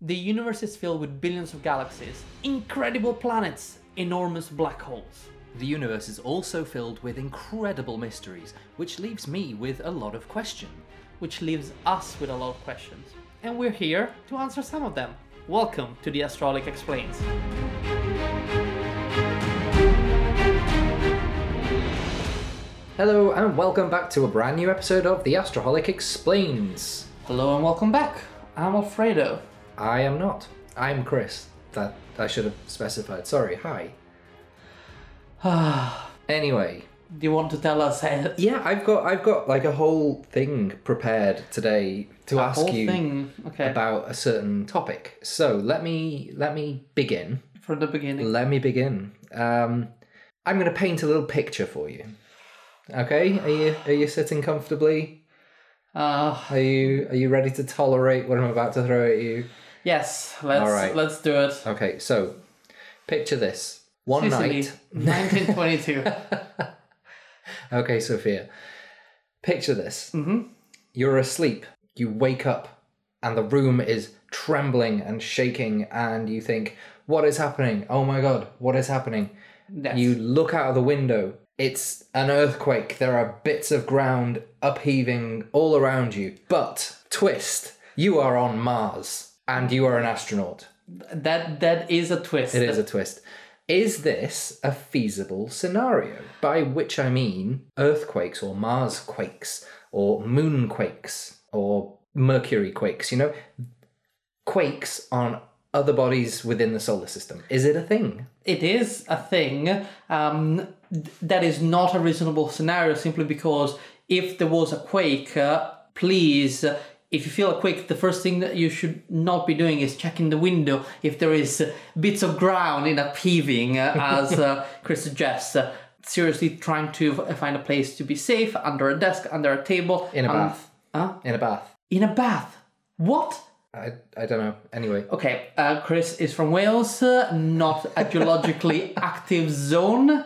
The universe is filled with billions of galaxies, incredible planets, enormous black holes. The universe is also filled with incredible mysteries, which leaves me with a lot of questions. which leaves us with a lot of questions. And we're here to answer some of them. Welcome to the Astroholic Explains. Hello and welcome back to a brand new episode of The Astroholic Explains. Hello and welcome back. I'm Alfredo. I am not. I'm Chris. That I should have specified. Sorry. Hi. anyway, Do you want to tell us a yeah, I've got I've got like a whole thing prepared today to ask you? Okay, about a certain topic. So let me let me begin. from the beginning. Let me begin. Um, I'm going to paint a little picture for you. Okay, are you are you sitting comfortably? Uh, Are you are you ready to tolerate what I'm about to throw at you? Yes, let's All right. let's do it. Okay, so picture this. One Sicily, night. 1922. Okay, Sophia. Picture this. Mhm. You're asleep. You wake up, and the room is trembling and shaking, and you think, "What is happening? Oh my god, what is happening?" Yes. You look out of the window. It's an earthquake. There are bits of ground upheaving all around you. But twist, you are on Mars, and you are an astronaut. that that is a twist. It is a twist. Is this a feasible scenario? By which I mean earthquakes or Mars quakes or moon quakes or Mercury quakes, you know? Quakes on other bodies within the solar system. Is it a thing? it is a thing um, that is not a reasonable scenario simply because if there was a quake, uh, please, uh, if you feel a quake, the first thing that you should not be doing is checking the window if there is uh, bits of ground in upheaving, uh, as uh, Chris suggests. Uh, seriously trying to find a place to be safe under a desk, under a table. In a and- bath. Huh? In a bath? In a bath. What? I, I don't know. Anyway. Okay, uh, Chris is from Wales, uh, not a geologically active zone.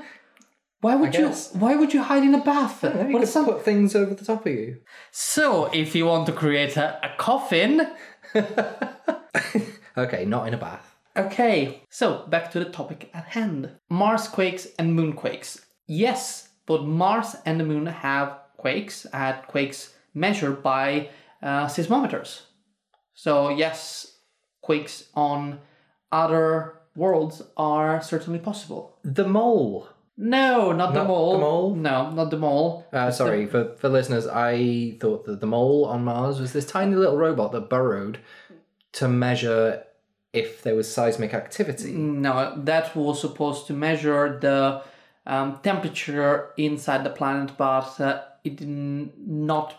Why would you? guess. Why would you hide in a bath? You What could is some- put things over the top of you. So, if you want to create a, a coffin, Okay, not in a bath. okay. So back to the topic at hand: Mars quakes and moon quakes. Yes, both Mars and the Moon have quakes. Had quakes measured by uh, seismometers. So yes, quakes on other worlds are certainly possible. The mole. No, not, the Not mole. the mole? No, not the mole. Uh, sorry, for, for listeners, I thought that the mole on Mars was this tiny little robot that burrowed to measure if there was seismic activity. No, that was supposed to measure the um, temperature inside the planet, but uh, it did not.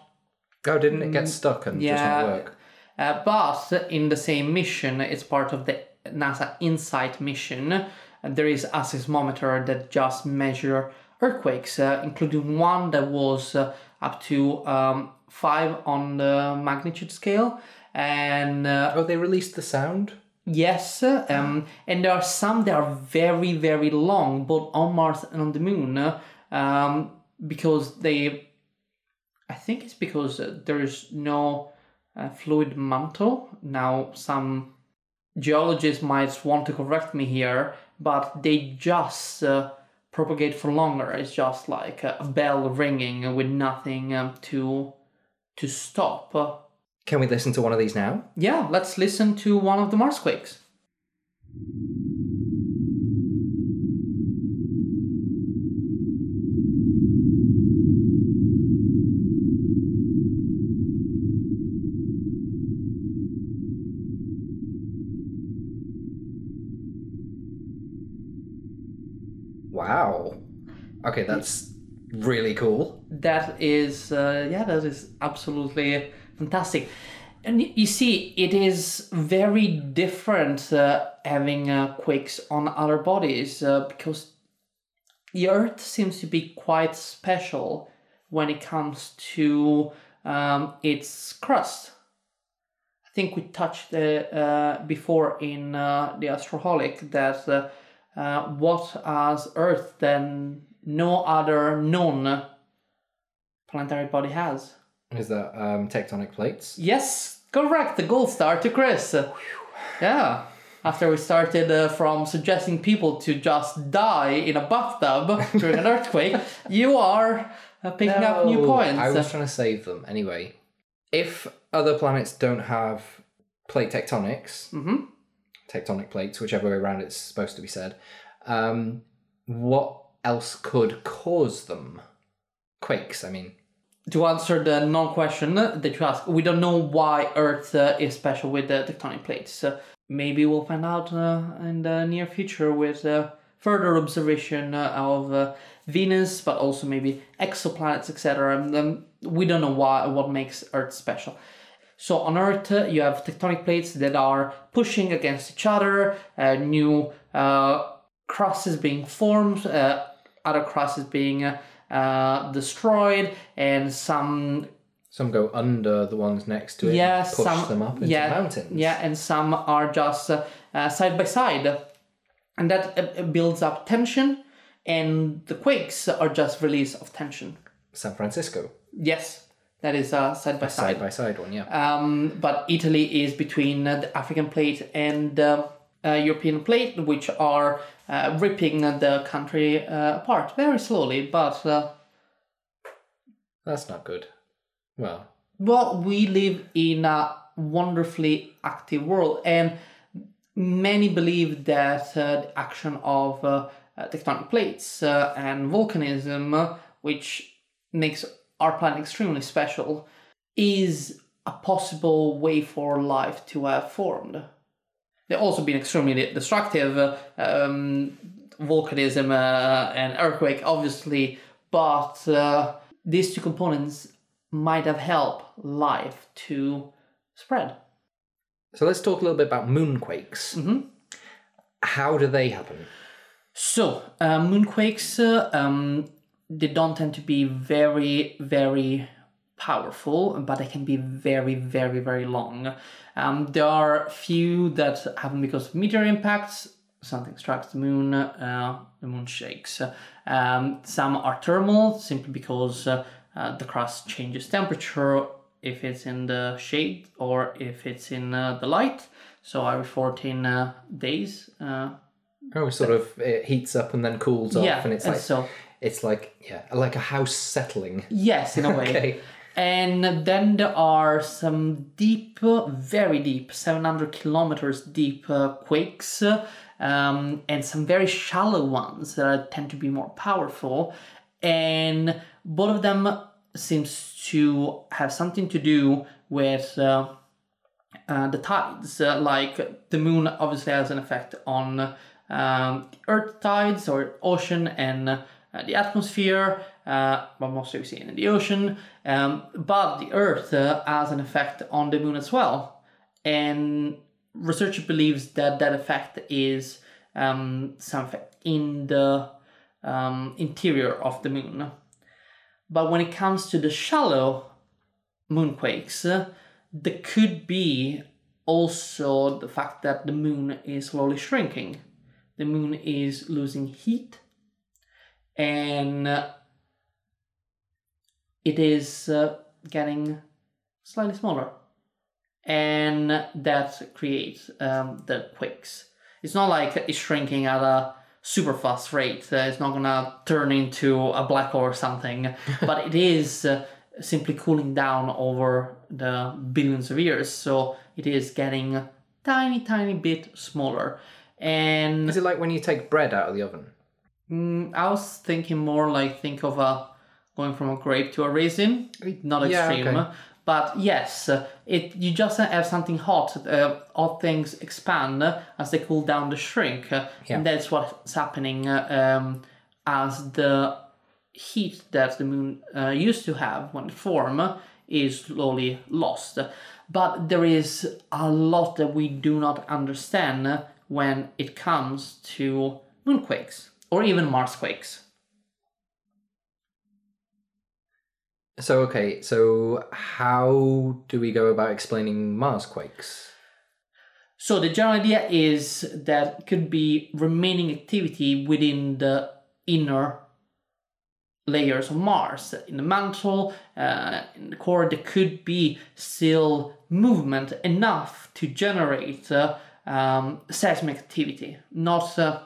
Oh, didn't it get stuck and just yeah. not work? Uh, but in the same mission, it's part of the NASA InSight mission. And there is a seismometer that just measure earthquakes, uh, including one that was uh, up to um, five on the magnitude scale, and uh, Oh, they released the sound? Yes, um, and there are some that are very, very long, both on Mars and on the Moon, um, because they. I think it's because there is no uh, fluid mantle. Now, some geologists might want to correct me here, but they just uh, propagate for longer. It's just like a bell ringing with nothing um, to to stop. Can we listen to one of these now? yeah, let's listen to one of the Mars quakes. Wow. Okay, that's really cool. That is, uh, yeah, that is absolutely fantastic. And you see, it is very different uh, having uh, quakes on other bodies uh, because the Earth seems to be quite special when it comes to um, its crust. I think we touched uh, uh, before in the Astroholic that what as Earth then no other known planetary body has. Is that um, tectonic plates? Yes, correct. The gold star to Chris. Yeah. After we started uh, from suggesting people to just die in a bathtub during an earthquake, you are uh, picking up new No, points. I was trying to save them. Anyway, if other planets don't have plate tectonics, Mhm. tectonic plates, whichever way around it's supposed to be said, um, what else could cause them? Quakes, I mean. to answer the non-question that you asked, we don't know why Earth uh, is special with the tectonic plates. Uh, maybe we'll find out uh, in the near future with uh, further observation uh, of uh, Venus, but also maybe exoplanets, etc. And um, we don't know why what makes Earth special. So on Earth, you have tectonic plates that are pushing against each other, uh, new uh, crosses being formed, uh, other crosses being uh, uh, destroyed, and some Some go under the ones next to it, yeah, and push some them up into yeah, mountains. Yeah, and some are just uh, side by side, and that uh, builds up tension, and the quakes are just release of tension. San Francisco, Yes, that is uh, side by side side. by side one, yeah. Um, but Italy is between uh, the African plate and uh, European plate, which are uh, ripping the country uh, apart very slowly. But uh, That's not good. Well, well, we live in a wonderfully active world, and many believe that uh, the action of uh, uh, tectonic plates uh, and volcanism, uh, which makes our planet extremely special, is a possible way for life to have formed. They've also been extremely destructive, um, volcanism uh, and earthquake, obviously, but uh, these two components might have helped life to spread. so let's talk a little bit about moonquakes. Mhm. How do they happen? So, uh, moonquakes, uh, um, they don't tend to be very, very powerful, but they can be very, very, very long. Um, there are few that happen because of meteor impacts. Something strikes the moon, uh, the moon shakes. Um, some are thermal, simply because uh, uh, the crust changes temperature if it's in the shade or if it's in uh, the light. So every 14 uh, days, uh, Oh, sort of it heats up and then cools off, and it's and like so it's like yeah, like a house settling. Yes, in a way. Okay. And then there are some deep, very deep, 700 kilometers deep uh, quakes, um, and some very shallow ones that tend to be more powerful. And both of them seems to have something to do with uh, uh, the tides. Uh, like the moon obviously has an effect on um, earth tides or ocean and uh, the atmosphere, uh, but mostly we see it in the ocean. Um, but the earth uh, has an effect on the moon as well. And research believes that that effect is um, some effect in the um, interior of the moon. But when it comes to the shallow moonquakes, uh, there could be also the fact that the moon is slowly shrinking. The moon is losing heat and uh, it is uh, getting slightly smaller. And that creates um, the quakes. It's not like it's shrinking at a super fast rate. Uh, it's not gonna turn into a black hole or something, but it is uh, simply cooling down over the billions of years. So it is getting a tiny, tiny bit smaller. And Is it like when you take bread out of the oven? Mm, I was thinking more like think of a going from a grape to a raisin, not Yeah, extreme. okay. But yes, it you just have something hot. Uh, all things expand as they cool down the shrink, Yeah. and that's what's happening uh, um, as the heat that the moon uh, used to have when it formed is slowly lost. But there is a lot that we do not understand when it comes to moonquakes or even Marsquakes. So okay, so how do we go about explaining Mars quakes? So the general idea is that could be remaining activity within the inner layers of Mars. In the mantle, uh, in the core, there could be still movement enough to generate uh, um, seismic activity, not uh,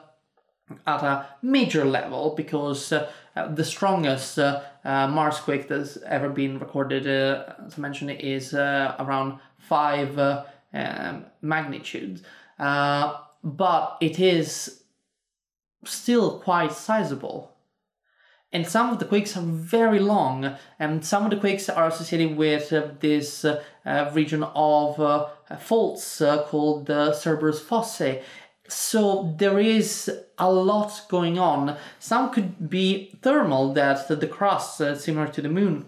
at a major level, because uh, uh, the strongest uh, uh, Mars quake that's ever been recorded, uh, as I mentioned, is uh, around five um, magnitudes. Uh, but it is still quite sizable. And some of the quakes are very long, and some of the quakes are associated with this region of faults called the Cerberus Fossae. So there is a lot going on. Some could be thermal, that the crust, uh, similar to the moon,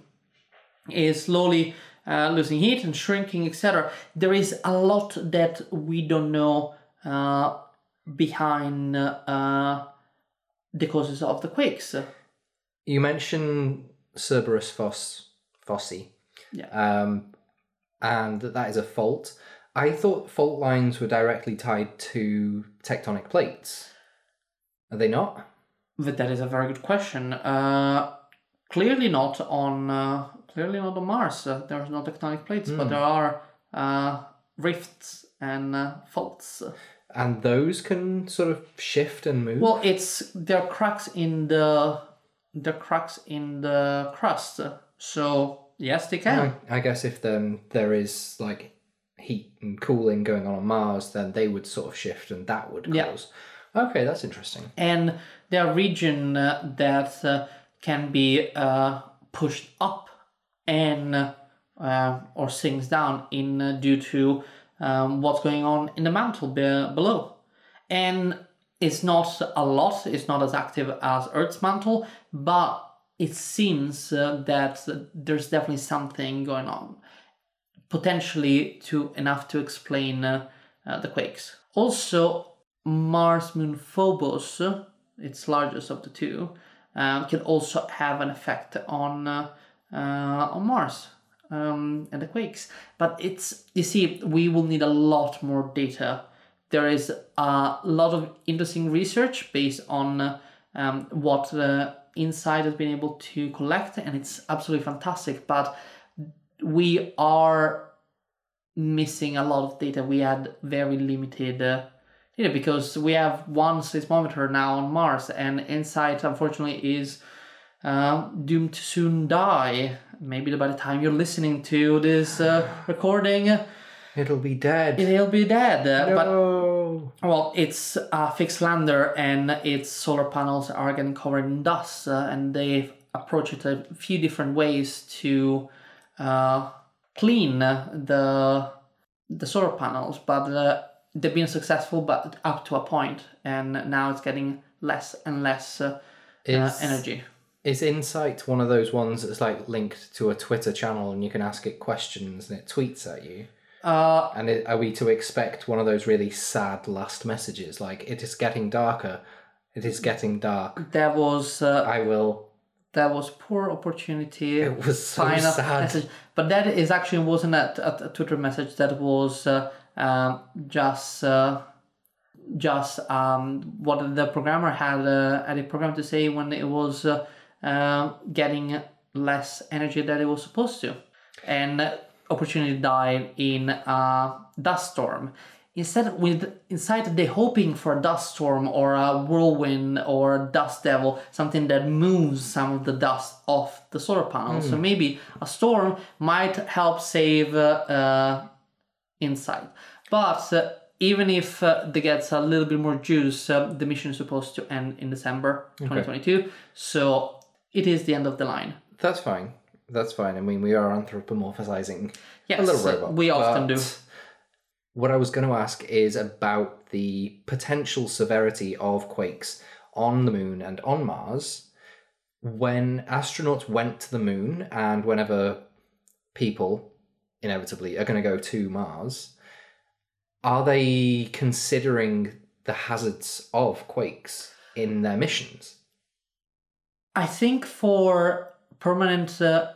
is slowly uh, losing heat and shrinking, etc. There is a lot that we don't know uh, behind uh, the causes of the quakes. You mentioned Cerberus Foss, Fossi, Yeah. um, and that that is a fault. I thought fault lines were directly tied to tectonic plates. Are they not? But that is a very good question. Uh, clearly not on uh, clearly not on Mars. Uh, there's no tectonic plates, but there are uh, rifts and uh, faults. And those can sort of shift and move. Well, it's there are cracks in the there are cracks in the crust. So yes, they can. I, I guess if then there is like heat and cooling going on on Mars, then they would sort of shift, and that would Yeah. cause. Okay, that's interesting. and there are regions uh, that uh, can be uh, pushed up and uh, or sinks down in uh, due to um, what's going on in the mantle be- below and it's not a lot it's not as active as earth's mantle but it seems uh, that there's definitely something going on potentially to enough to explain uh, uh, the quakes. Also, Mars moon Phobos, uh, its largest of the two, um, can also have an effect on uh, uh, on Mars um, and the quakes. But it's you see, we will need a lot more data. There is a lot of interesting research based on uh, um, what uh, Insight has been able to collect, and it's absolutely fantastic. But we are missing a lot of data. We had very limited uh, data because we have one seismometer now on Mars, and InSight unfortunately is uh, doomed to soon die. Maybe by the time you're listening to this uh, recording, It'll be dead. it'll be dead. Uh, But no. well, it's a fixed lander and its solar panels are getting covered in dust, uh, and they've approached it a few different ways to uh, clean the the solar panels, but uh, they've been successful, but up to a point, and now it's getting less and less uh, uh, Is- energy. Is Insight one of those ones that's like linked to a Twitter channel and you can ask it questions and it tweets at you? Uh, And it, are we to expect one of those really sad last messages like "It is getting darker, it is getting dark. there was uh, I will." That was poor opportunity. It was so sign up sad. message. But that is actually wasn't a, a, Twitter message. That was uh, um, just uh, just um, what the programmer had uh, had a program to say when it was uh, uh, getting less energy that it was supposed to, and uh, opportunity died in a dust storm. Instead, with InSight they're hoping for a dust storm or a whirlwind or a dust devil, something that moves some of the dust off the solar panels. So maybe a storm might help save uh, uh, Insight. But uh, even if uh, they get a little bit more juice, uh, the mission is supposed to end in December 2022. So it is the end of the line. That's fine. That's fine. I mean, we are anthropomorphizing Yes, a little robot. we often but do. What I was going to ask is about the potential severity of quakes on the moon and on Mars. When astronauts went to the moon, and whenever people inevitably are going to go to Mars, are they considering the hazards of quakes in their missions? I think for permanent uh,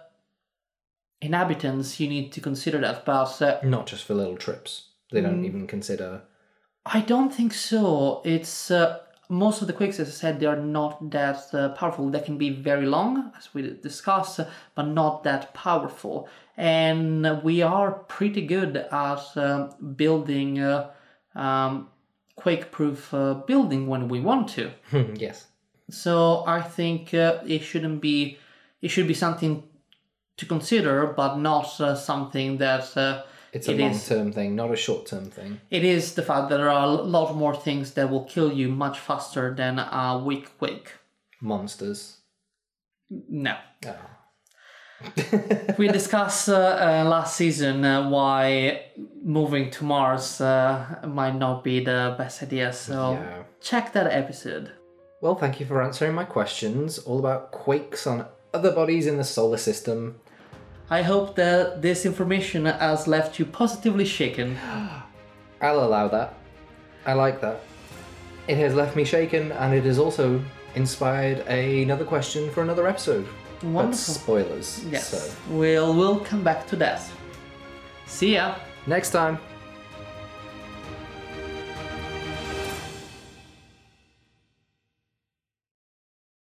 inhabitants, you need to consider that, but uh, Not just for little trips. They don't Mm. even consider. I don't think so. It's uh, most of the quakes, as I said, they are not that uh, powerful. They can be very long, as we discussed, but not that powerful. And we are pretty good at um building uh, um, quake-proof uh, building when we want to. yes. So I think uh, it shouldn't be. It should be something to consider, but not uh, something that. It's a It long term thing, not a short term thing. it is the fact that there are a lot more things that will kill you much faster than a weak quake. Monsters. No. Oh. we discussed uh, uh, last season uh, why moving to Mars uh, might not be the best idea, so Yeah. check that episode. Well, thank you for answering my questions all about quakes on other bodies in the solar system. I hope that this information has left you positively shaken. I'll allow that. I like that. It has left me shaken, and it has also inspired another question for another episode. But Wonderful. spoilers. Yes, So we'll we'll come back to that. See ya. next time.